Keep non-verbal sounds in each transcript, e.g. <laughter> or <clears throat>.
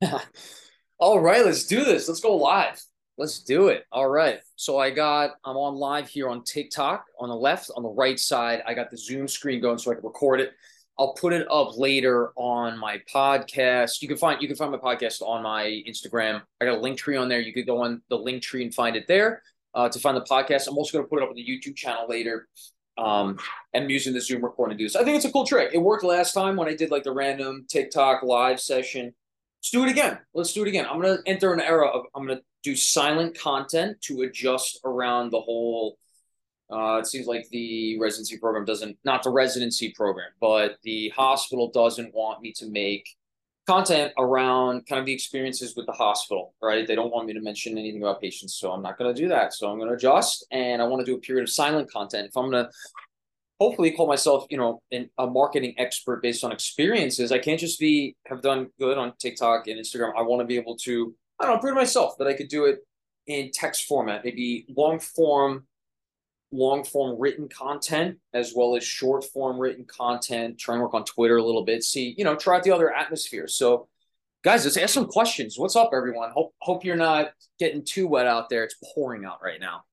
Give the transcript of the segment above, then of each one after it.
<laughs> All right, let's do this. Let's go live. Let's do it. All right. So I got I'm on live here on TikTok on the left, on the right side. I got the Zoom screen going so I can record it. I'll put it up later on my podcast. You can find you can find my podcast on my Instagram. I got a link tree on there. You could go on the link tree and find it there uh, to find the podcast. I'm also going to put it up on the YouTube channel later. Um, and I'm using the Zoom recording to do this. I think it's a cool trick. It worked last time when I did like the random TikTok live session. Let's do it again. Let's do it again. I'm going to enter an era of I'm going to do silent content to adjust around the whole uh, it seems like the residency program doesn't, not the residency program, but the hospital doesn't want me to make content around kind of the experiences with the hospital, right? They don't want me to mention anything about patients. So I'm not going to do that. So I'm going to adjust and I want to do a period of silent content. If I'm going to hopefully call myself, you know, an, a marketing expert based on experiences, I can't just be, have done good on TikTok and Instagram. I want to be able to, I don't know, prove to myself that I could do it in text format, maybe long form long form written content as well as short form written content. Try and work on Twitter a little bit. See, you know, try out the other atmospheres. So, guys, let's ask some questions. What's up, everyone? Hope hope you're not getting too wet out there. It's pouring out right now.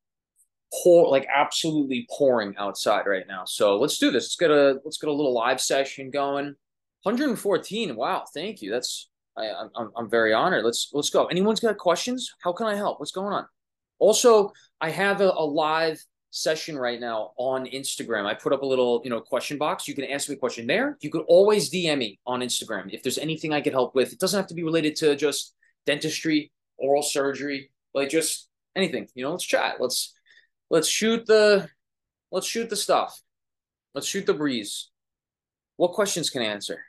Pour like absolutely pouring outside right now. So let's do this. Let's get a let's get a little live session going. 114. Wow, thank you. That's I, I'm I'm very honored. Let's let's go. Anyone's got questions? How can I help? What's going on? Also, I have a, a live session right now on Instagram. I put up a little, you know, question box. You can ask me a question there. You could always DM me on Instagram if there's anything I could help with. It doesn't have to be related to just dentistry, oral surgery, like just anything. You know, let's chat. Let's let's shoot the let's shoot the stuff. Let's shoot the breeze. What questions can I answer?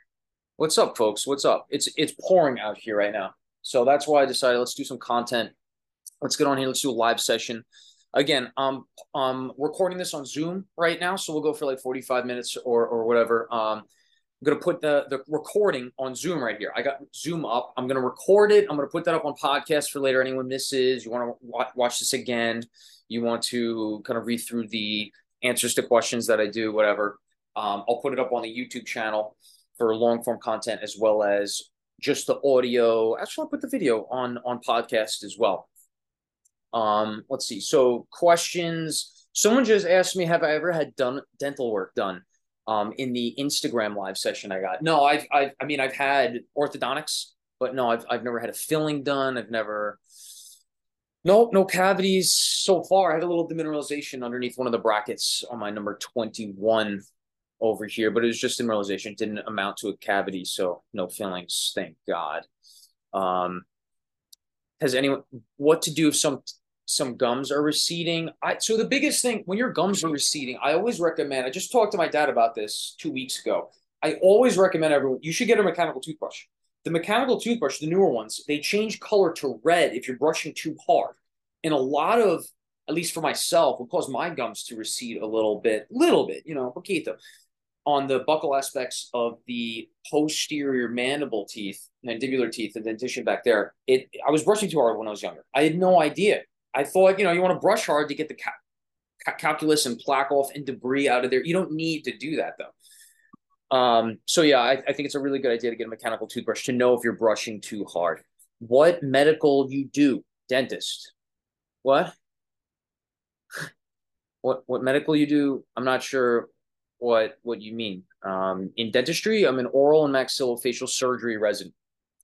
What's up, folks? What's up? It's it's pouring out here right now. So that's why I decided let's do some content. Let's get on here. Let's do a live session again, I'm I'm recording this on Zoom right now, so we'll go for like 45 minutes or or whatever. Um, I'm gonna put the the recording on Zoom right here. I got Zoom up. I'm gonna record it. I'm gonna put that up on podcast for later. Anyone misses, you want to watch, watch this again, you want to kind of read through the answers to questions that I do, whatever. Um, I'll put it up on the YouTube channel for long form content as well as just the audio. Actually, I'll put the video on on podcast as well. Um, let's see. So questions. Someone just asked me, have I ever had done dental work done? Um, in the Instagram live session I got. No, I've, I've, I mean, I've had orthodontics, but no, I've, I've never had a filling done. I've never, no, no cavities so far. I had a little demineralization underneath one of the brackets on my number 21 over here, but it was just demineralization. It didn't amount to a cavity. So no fillings. Thank God. Um, has anyone, what to do if some some gums are receding. I so the biggest thing when your gums are receding, I always recommend. I just talked to my dad about this two weeks ago. I always recommend everyone you should get a mechanical toothbrush. The mechanical toothbrush, the newer ones, they change color to red if you're brushing too hard. And a lot of, at least for myself, will cause my gums to recede a little bit, little bit, you know, poquito, on the buccal aspects of the posterior mandible teeth, mandibular teeth, the dentition back there. It I was brushing too hard when I was younger. I had no idea I thought, you know, you want to brush hard to get the ca- calculus and plaque off and debris out of there. You don't need to do that though. Um, so yeah, I, I think it's a really good idea to get a mechanical toothbrush to know if you're brushing too hard. What medical you do, dentist? What? <laughs> What what medical you do? I'm not sure what what you mean. Um, in dentistry, I'm an oral and maxillofacial surgery resident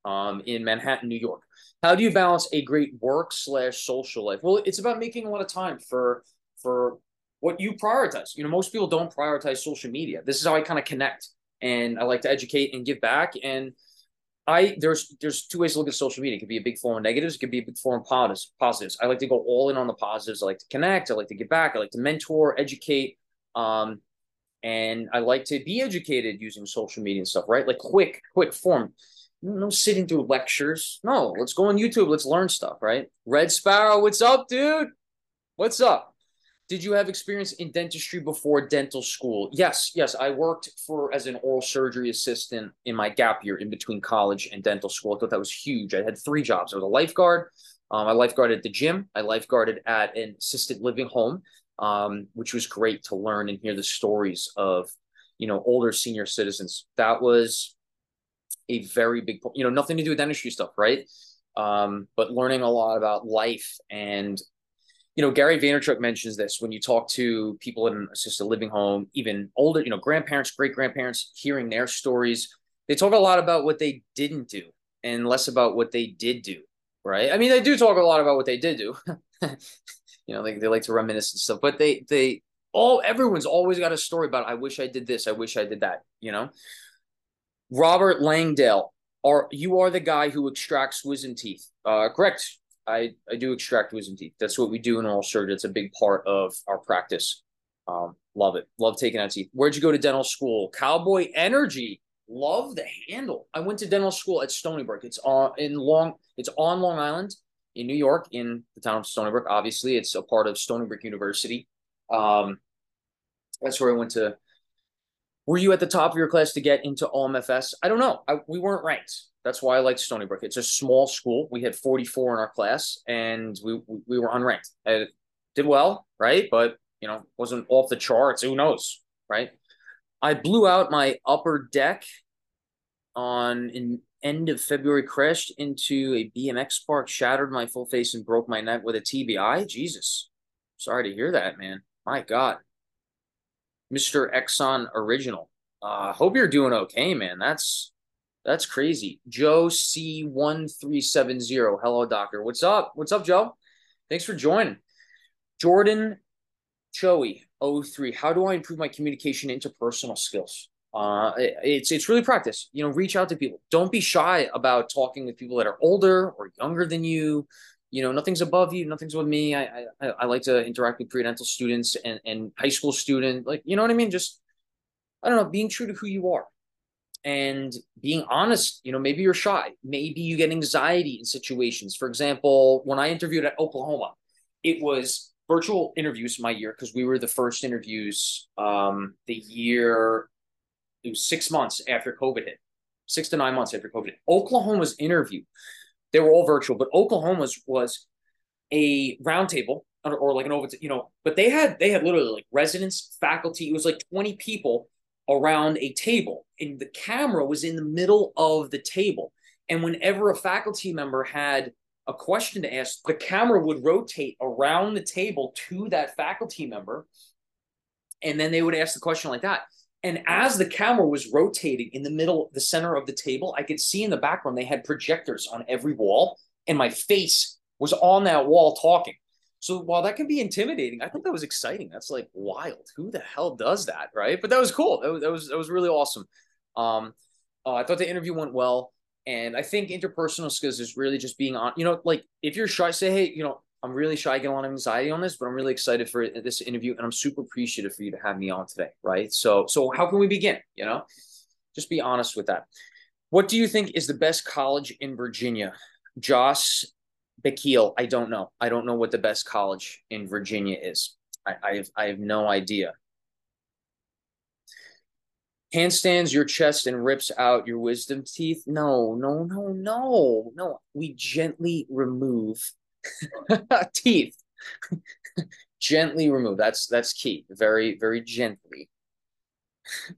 um, in Manhattan, New York. How do you balance a great work slash social life? Well, it's about making a lot of time for for what you prioritize. You know, most people don't prioritize social media. This is how I kind of connect, and I like to educate and give back. And I there's there's two ways to look at social media. It could be a big form of negatives. It could be a big form of positives. I like to go all in on the positives. I like to connect. I like to give back. I like to mentor, educate. Um, and I like to be educated using social media and stuff, right? Like quick, quick form no sitting through lectures. No, let's go on YouTube. Let's learn stuff, right? Red Sparrow, what's up, dude? What's up? Did you have experience in dentistry before dental school? Yes, yes. I worked for as an oral surgery assistant in my gap year in between college and dental school. I thought that was huge. I had three jobs. I was a lifeguard. Um, I lifeguarded at the gym. I lifeguarded at an assisted living home, um, which was great to learn and hear the stories of, you know, older senior citizens. That was a very big, you know, nothing to do with dentistry stuff, right? Um, but learning a lot about life and you know, Gary Vaynerchuk mentions this when you talk to people in assisted living home, even older, you know, grandparents, great grandparents, hearing their stories. They talk a lot about what they didn't do and less about what they did do, right? I mean, they do talk a lot about what they did do. <laughs> you know, they, they like to reminisce and stuff, but they they all everyone's always got a story about I wish I did this, I wish I did that, you know. Robert Langdale, are you are the guy who extracts wisdom teeth? Uh, correct. I, I do extract wisdom teeth. That's what we do in oral surgery. It's a big part of our practice. Um, love it. Love taking out teeth. Where'd you go to dental school? Cowboy Energy. Love the handle. I went to dental school at Stony Brook. It's on in Long. It's on Long Island in New York, in the town of Stony Brook. Obviously, it's a part of Stony Brook University. Um, that's where I went to. Were you at the top of your class to get into OMFS? I don't know. I, we weren't ranked. That's why I like Stony Brook. It's a small school. We had 44 in our class, and we we were unranked. I did well, right? But you know, wasn't off the charts. Who knows, right? I blew out my upper deck on in end of February. Crashed into a BMX park, shattered my full face, and broke my neck with a TBI. Jesus, sorry to hear that, man. My God, Mister Exxon Original. Uh, hope you're doing okay, man. That's that's crazy. Joe C1370. Hello, doctor. What's up? What's up, Joe? Thanks for joining. Jordan Choey 03. How do I improve my communication interpersonal skills? Uh, it's it's really practice. You know, reach out to people. Don't be shy about talking with people that are older or younger than you. You know, nothing's above you. Nothing's with me. I I, I like to interact with pre-dental students and and high school student. Like, you know what I mean? Just I don't know, being true to who you are and being honest you know maybe you're shy. Maybe you get anxiety in situations. For example when i interviewed at oklahoma it was virtual interviews my year because we were the first interviews um, the year it was six months after covid hit. Six to nine months after covid hit. oklahoma's interview they were all virtual but oklahoma's was a roundtable or, or like an over you know but they had they had literally like residents faculty it was like 20 people around a table, and the camera was in the middle of the table. And whenever a faculty member had a question to ask, the camera would rotate around the table to that faculty member, and then they would ask the question like that. And as the camera was rotating in the middle, the center of the table, I could see in the background they had projectors on every wall, and my face was on that wall talking. So while that can be intimidating, I think that was exciting. That's like wild. Who the hell does that, right? But that was cool. That was that was, that was really awesome. Um, uh, I thought the interview went well, and I think interpersonal skills is really just being on. You know, like if you're shy, say, hey, you know, I'm really shy, I get a lot of anxiety on this, but I'm really excited for this interview, and I'm super appreciative for you to have me on today, right? So, so how can we begin? You know, just be honest with that. What do you think is the best college in Virginia? Joss Bekeel, I don't know. I don't know what the best college in Virginia is. I, I have I have no idea. Handstands your chest and rips out your wisdom teeth. No, no, no, no, no. We gently remove <laughs> teeth. <laughs> gently remove. That's that's key. Very, very gently. <laughs>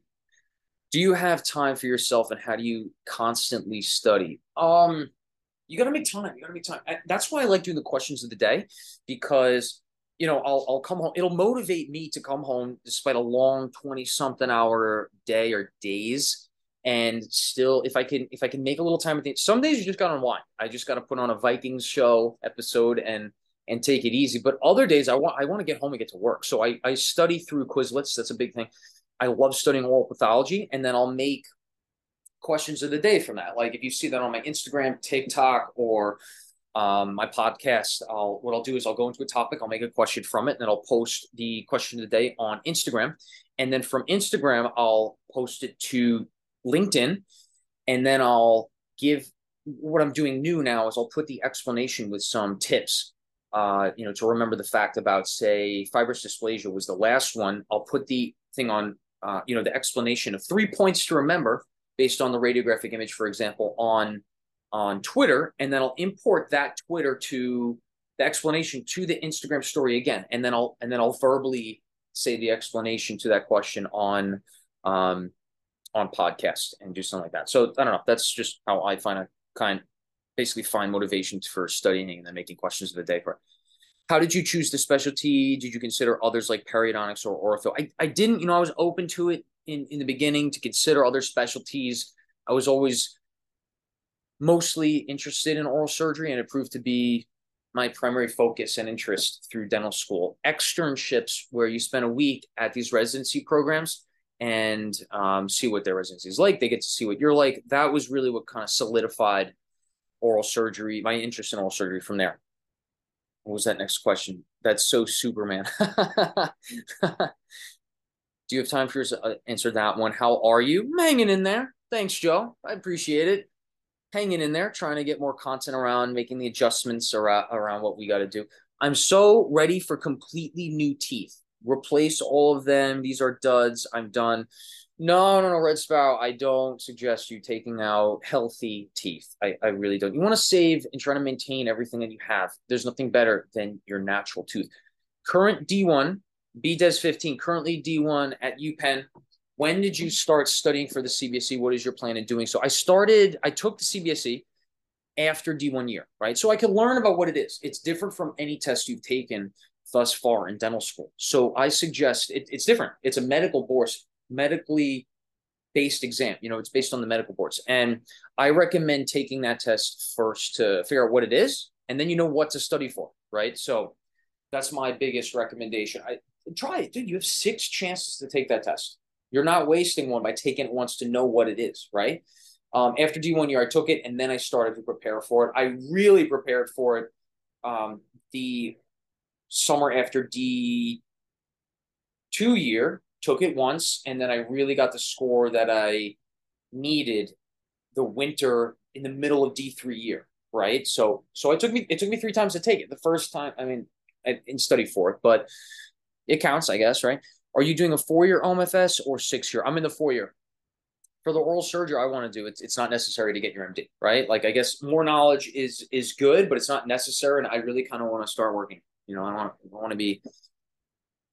do you have time for yourself and how do you constantly study? Um you got to make time. You got to make time. That's why I like doing the questions of the day because you know I'll I'll come home. It'll motivate me to come home despite a long twenty something hour day or days, and still if I can if I can make a little time With the some days you just got to unwind. I just got to put on a Vikings show episode and and take it easy. But other days I want I want to get home and get to work. So I I study through Quizlets. That's a big thing. I love studying oral pathology, and then I'll make questions of the day from that. Like if you see that on my Instagram, TikTok, or um, my podcast, I'll what I'll do is I'll go into a topic, I'll make a question from it, and then I'll post the question of the day on Instagram. And then from Instagram, I'll post it to LinkedIn, and then I'll give what I'm doing new now is I'll put the explanation with some tips. Uh, you know, to remember the fact about, say, fibrous dysplasia was the last one. I'll put the thing on, uh, you know, the explanation of three points to remember based on the radiographic image, for example, on on Twitter, and then I'll import that Twitter to the explanation to the Instagram story again, and then I'll and then I'll verbally say the explanation to that question on um, on podcast and do something like that. So I don't know. That's just how I find a kind basically find motivation for studying and then making questions of the day for. How did you choose the specialty? Did you consider others like periodontics or ortho? I, I didn't, you know, I was open to it in, in the beginning to consider other specialties. I was always mostly interested in oral surgery and it proved to be my primary focus and interest through dental school. Externships, where you spend a week at these residency programs and um, see what their residency is like. They get to see what you're like. That was really what kind of solidified oral surgery, my interest in oral surgery from there. What was that next question? That's so Superman. <laughs> Do you have time for yours to uh, answer that one? How are you? I'm hanging in there. Thanks, Joe. I appreciate it. Hanging in there, trying to get more content around, making the adjustments around, around what we got to do. I'm so ready for completely new teeth. Replace all of them. These are duds. I'm done. No, no, no, Red Sparrow. I don't suggest you taking out healthy teeth. I, I really don't. You want to save and try to maintain everything that you have. There's nothing better than your natural tooth. Current D1, BDES 15, currently D1 at UPenn. When did you start studying for the CBSE? What is your plan in doing so? I started, I took the CBSE after D1 year, right? So I could learn about what it is. It's different from any test you've taken thus far in dental school. So I suggest it, it's different. It's a medical bourse medically based exam. You know, it's based on the medical boards. And I recommend taking that test first to figure out what it is, and then you know what to study for, right? So that's my biggest recommendation. I try it, dude. You have six chances to take that test. You're not wasting one by taking it once to know what it is, right? Um, after D1 year, I took it and then I started to prepare for it. I really prepared for it um, the summer after D2 year took it once, and then I really got the score that I needed the winter in the middle of D three year, right? So so it took me it took me three times to take it. The first time, I mean, I didn't study for it, but it counts, I guess, right? Are you doing a four year OMFS or six year? I'm in the four year. For the oral surgery, I want to do it. It's not necessary to get your MD, right? Like I guess more knowledge is is good, but it's not necessary. And I really kind of want to start working. You know, I want I want to be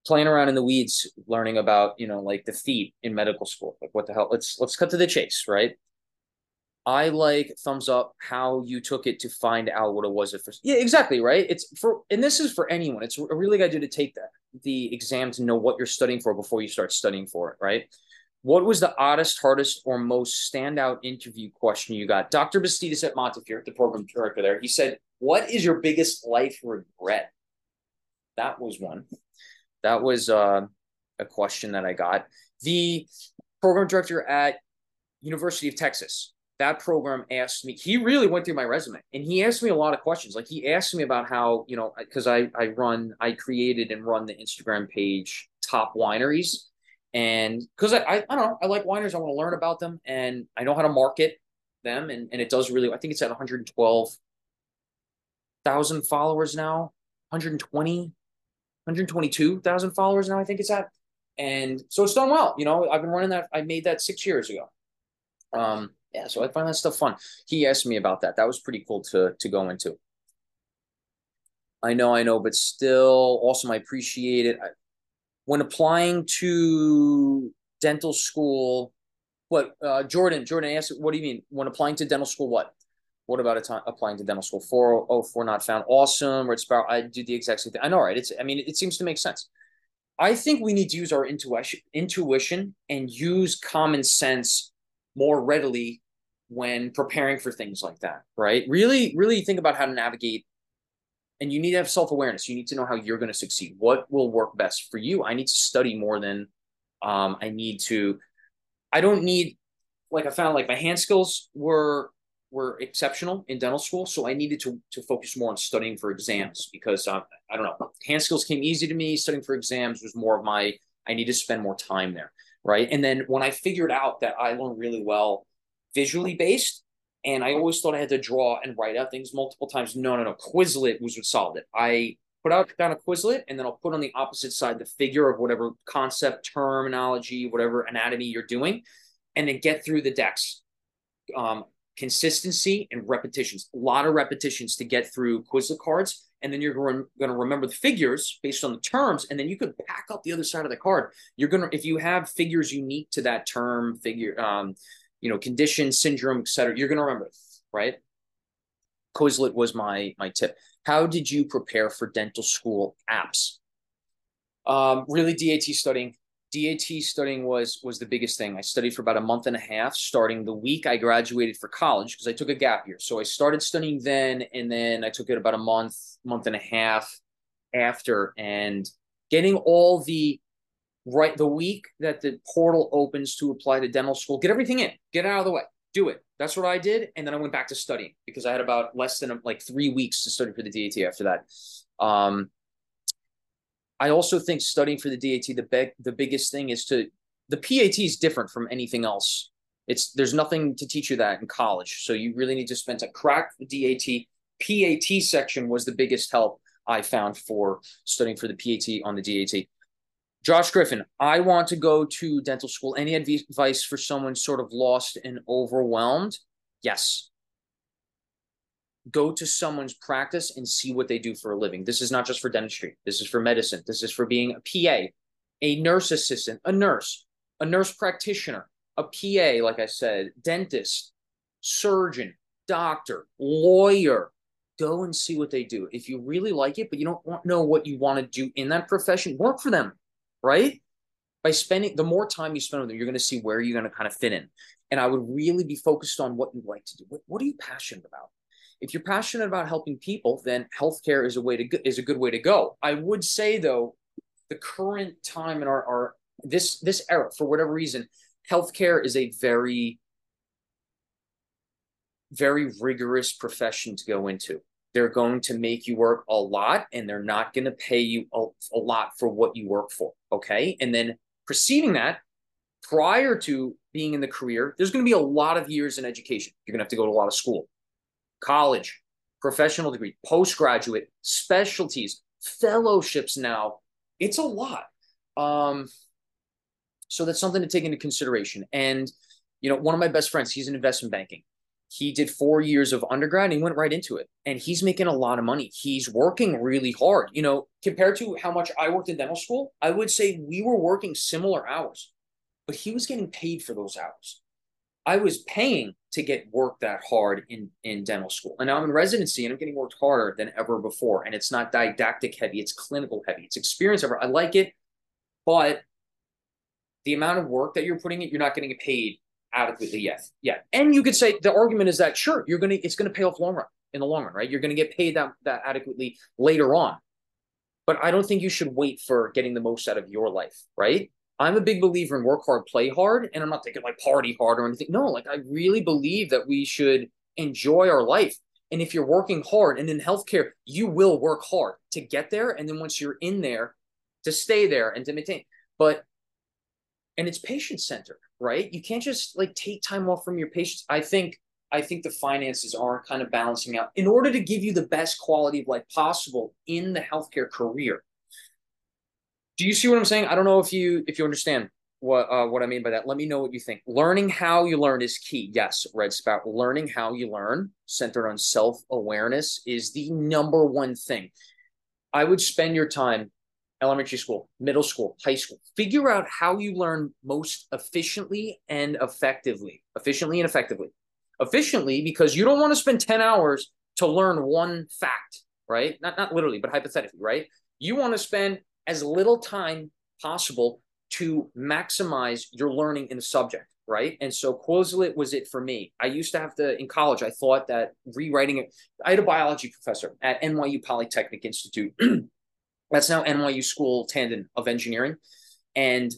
playing around in the weeds, learning about you know like the feet in medical school. Like what the hell? Let's let's cut to the chase, right? I like thumbs up how you took it to find out what it was at first. Yeah, exactly, right? It's for and this is for anyone. It's a really good idea to take that the exam to know what you're studying for before you start studying for it, right? What was the oddest, hardest, or most standout interview question you got? Dr. Bastidas at Montefiore, the program director there, he said, What is your biggest life regret? That was one. That was uh, a question that I got. The program director at University of Texas, that program asked me, he really went through my resume and he asked me a lot of questions. Like he asked me about how, you know, because I, I run, I created and run the Instagram page Top Wineries. And because I, I, I, don't know, I like wineries. I want to learn about them and I know how to market them. And, and it does really, I think it's at 112,000 followers now, 120, 122,000 followers now, I think it's at. And so it's done well. You know, I've been running that. I made that six years ago. Um, yeah, so I find that stuff fun. He asked me about that. That was pretty cool to to go into. I know, I know, but still, awesome. I appreciate it. I, when applying to dental school, what uh, Jordan? Jordan asked, "What do you mean when applying to dental school? What? What about time applying to dental school? Four oh four not found. Awesome. Red Sparrow. I do the exact same thing. I know, right? It's. I mean, it seems to make sense. I think we need to use our intuition, intuition, and use common sense more readily when preparing for things like that. Right? Really, really think about how to navigate. And you need to have self awareness. You need to know how you're going to succeed. What will work best for you? I need to study more than um, I need to. I don't need like I found like my hand skills were were exceptional in dental school, so I needed to to focus more on studying for exams because um, I don't know hand skills came easy to me. Studying for exams was more of my I need to spend more time there, right? And then when I figured out that I learned really well visually based, and I always thought I had to draw and write out things multiple times. No, no, no. Quizlet was what solved it. I put out down a Quizlet, and then I'll put on the opposite side the figure of whatever concept, terminology, whatever anatomy you're doing, and then get through the decks. Um, consistency and repetitions. A lot of repetitions to get through Quizlet cards and then you're going to remember the figures based on the terms, and then you could pack up the other side of the card. You're going to, if you have figures unique to that term, figure, um, you know, condition, syndrome, etc., you're going to remember, right? Quizlet was my my tip. How did you prepare for dental school apps? Um, really, DAT studying. DAT studying was was the biggest thing. I studied for about a month and a half, starting the week I graduated for college because I took a gap year. So I started studying then, and then I took it about a month, month and a half after, and getting all the right the week that the portal opens to apply to dental school, get everything in, get out of the way, do it. That's what I did, and then I went back to studying because I had about less than like three weeks to study for the DAT after that. Um, I also think studying for the DAT, the big, the biggest thing is to the PAT is different from anything else. It's there's nothing to teach you that in college, so you really need to spend to crack the DAT. PAT section was the biggest help I found for studying for the PAT on the DAT. Josh Griffin, I want to go to dental school. Any advice for someone sort of lost and overwhelmed? Yes go to someone's practice and see what they do for a living. This is not just for dentistry. This is for medicine. This is for being a PA, a nurse assistant, a nurse, a nurse practitioner, a PA, like I said, dentist, surgeon, doctor, lawyer. Go and see what they do. If you really like it, but you don't know what you want to do in that profession, work for them, right? By spending the more time you spend with them, you're going to see where you're going to kind of fit in. And I would really be focused on what you like to do. What, what are you passionate about? If you're passionate about helping people, then healthcare is a way to go, is a good way to go. I would say though, the current time in our, our this this era, for whatever reason, healthcare is a very very rigorous profession to go into. They're going to make you work a lot and they're not going to pay you a, a lot for what you work for. Okay. And then preceding that, prior to being in the career, there's going to be a lot of years in education. You're going to have to go to a lot of school college, professional degree, postgraduate, specialties, fellowships now. It's a lot. Um, so that's something to take into consideration. And, you know, one of my best friends, he's in investment banking. He did four years of undergrad and he went right into it. And he's making a lot of money. He's working really hard. You know, compared to how much I worked in dental school, I would say we were working similar hours, but he was getting paid for those hours. I was paying to get work that hard in in dental school. And now I'm in residency and I'm getting worked harder than ever before. And it's not didactic heavy, it's clinical heavy, it's experience over. I like it, but the amount of work that you're putting in, you're not getting paid adequately yet. Yeah. And you could say the argument is that sure, you're gonna it's gonna pay off long run in the long run, right? You're gonna get paid that that adequately later on. But I don't think you should wait for getting the most out of your life, right? I'm a big believer in work hard, play hard, and I'm not thinking like party hard or anything. No, like I really believe that we should enjoy our life. And if you're working hard and in healthcare, you will work hard to get there. And then once you're in there, to stay there and to maintain. But and it's patient centered, right? You can't just like take time off from your patients. I think I think the finances are kind of balancing out in order to give you the best quality of life possible in the healthcare career do you see what I'm saying? I don't know if you if you understand what uh, what I mean by that. Let me know what you think. Learning how you learn is key. Yes, Red Spout. Learning how you learn, centered on self awareness, is the number one thing. I would spend your time elementary school, middle school, high school. Figure out how you learn most efficiently and effectively. Efficiently and effectively. Efficiently because you don't want to spend 10 hours to learn one fact, right? Not not literally, but hypothetically, right? You want to spend as little time possible to maximize your learning in the subject, right? And so Quizlet was it for me. I used to have to, in college, I thought that rewriting it, I had a biology professor at NYU Polytechnic Institute. <clears throat> That's now NYU School Tandon of Engineering. And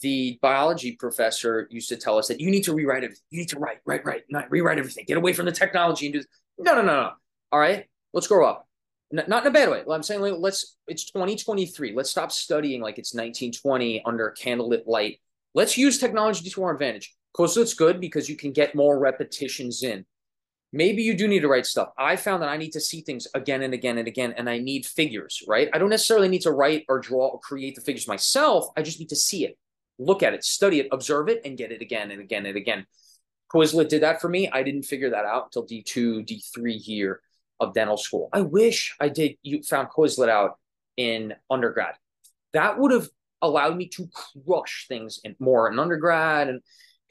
the biology professor used to tell us that you need to rewrite it. You need to write, write, write, not rewrite everything. Get away from the technology and do this. No, no, no, no. All right, let's grow up not in a bad way. I'm saying let's it's 2023. Let's stop studying like it's 1920 under candlelit light. Let's use technology to our advantage. Because it's good because you can get more repetitions in. Maybe you do need to write stuff. I found that I need to see things again and again and again, and I need figures, right? I don't necessarily need to write or draw or create the figures myself. I just need to see it, look at it, study it, observe it, and get it again and again and again. Quizlet did that for me. I didn't figure that out until D2, D3 here of dental school. I wish I did you found Quizlet out in undergrad. That would have allowed me to crush things in more in undergrad and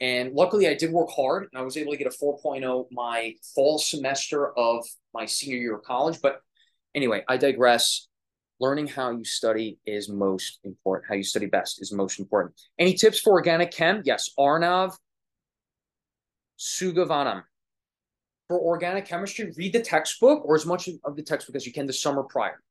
and luckily I did work hard and I was able to get a 4.0 my fall semester of my senior year of college. But anyway, I digress. Learning how you study is most important. How you study best is most important. Any tips for organic chem? Yes, Arnav Sugavanam. For organic chemistry, read the textbook or as much of the textbook as you can the summer prior.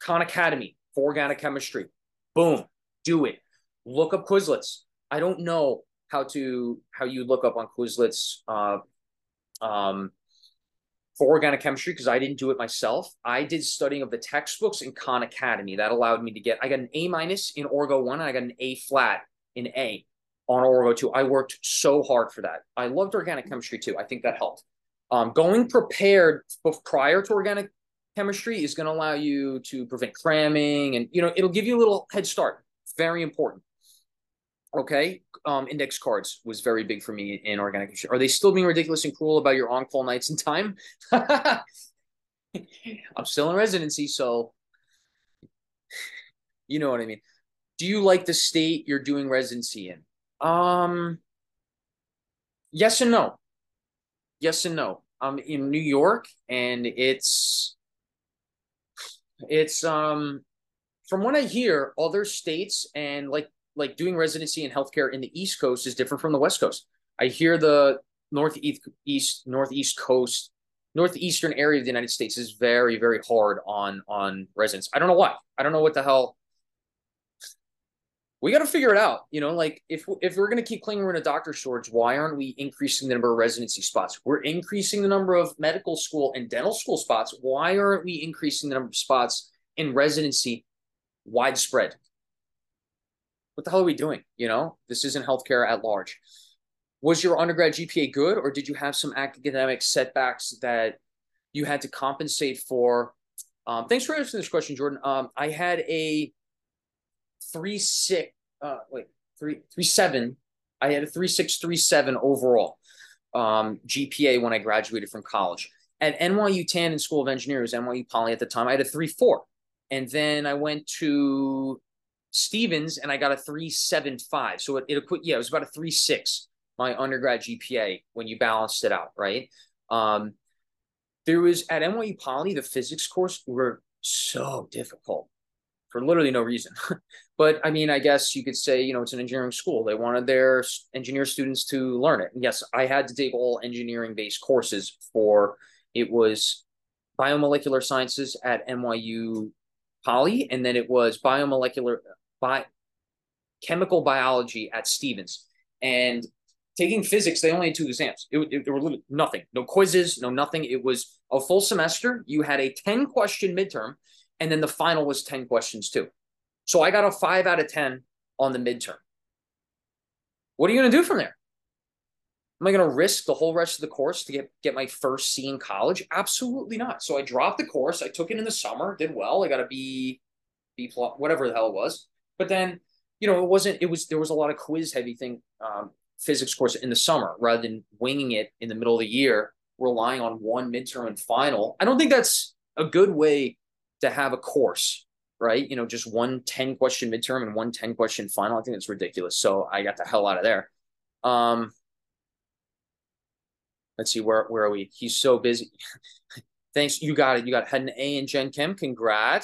Khan Academy for organic chemistry. Boom, do it. Look up Quizlets. I don't know how to how you look up on Quizlets uh, um, for organic chemistry because I didn't do it myself. I did studying of the textbooks in Khan Academy. That allowed me to get I got an A minus in Orgo one and I got an A flat in A on Orgo two. I worked so hard for that. I loved organic chemistry too. I think that helped. Um, going prepared prior to organic chemistry is going to allow you to prevent cramming and you know it'll give you a little head start. Very important. Okay, um, index cards was very big for me in organic. Chemistry. Are they still being ridiculous and cruel about your on-call nights and time? <laughs> I'm still in residency, so <laughs> you know what I mean. Do you like the state you're doing residency in? Um, yes and no. Yes and no. I'm in New York, and it's it's um from what I hear, other states and like like doing residency in healthcare in the East Coast is different from the West Coast. I hear the northeast east northeast coast northeastern area of the United States is very very hard on on residents. I don't know why. I don't know what the hell. We got to figure it out. You know, like if if we're going to keep claiming we're in a doctor shortage, why aren't we increasing the number of residency spots? We're increasing the number of medical school and dental school spots. Why aren't we increasing the number of spots in residency widespread? what the hell are we doing? You know, this isn't healthcare at large. Was your undergrad GPA good, or did you have some academic setbacks that you had to compensate for? Um, thanks for answering this question, Jordan. Um, I had a three six, uh, wait, three three seven. I had a three six three seven overall um, GPA when I graduated from college. At NYU Tandon School of Engineering, was NYU Poly at the time, I had a three four, and then I went to Stevens, and I got a 375. So it, it yeah, it was about a three six my undergrad GPA when you balanced it out, right? Um, there was at NYU Poly, the physics course were so difficult for literally no reason. <laughs> but I mean, I guess you could say, you know, it's an engineering school. They wanted their engineer students to learn it. And yes, I had to take all engineering based courses for it was biomolecular sciences at NYU Poly, and then it was biomolecular by chemical biology at Stevens. And taking physics, they only had two exams. It, it, there were nothing, no quizzes, no nothing. It was a full semester. You had a 10 question midterm, and then the final was 10 questions too. So I got a five out of 10 on the midterm. What are you going to do from there? Am I going to risk the whole rest of the course to get, get my first C in college? Absolutely not. So I dropped the course. I took it in the summer, did well. I got a B, B plus, whatever the hell it was. But then, you know, it wasn't, it was, there was a lot of quiz heavy thing, um, physics course in the summer rather than winging it in the middle of the year, relying on one midterm and final. I don't think that's a good way to have a course, right? You know, just one 10 question midterm and one 10 question final. I think it's ridiculous. So I got the hell out of there. Um, let's see, where, where are we? He's so busy. <laughs> Thanks. You got it. You got had an A in Gen Chem. Congrats.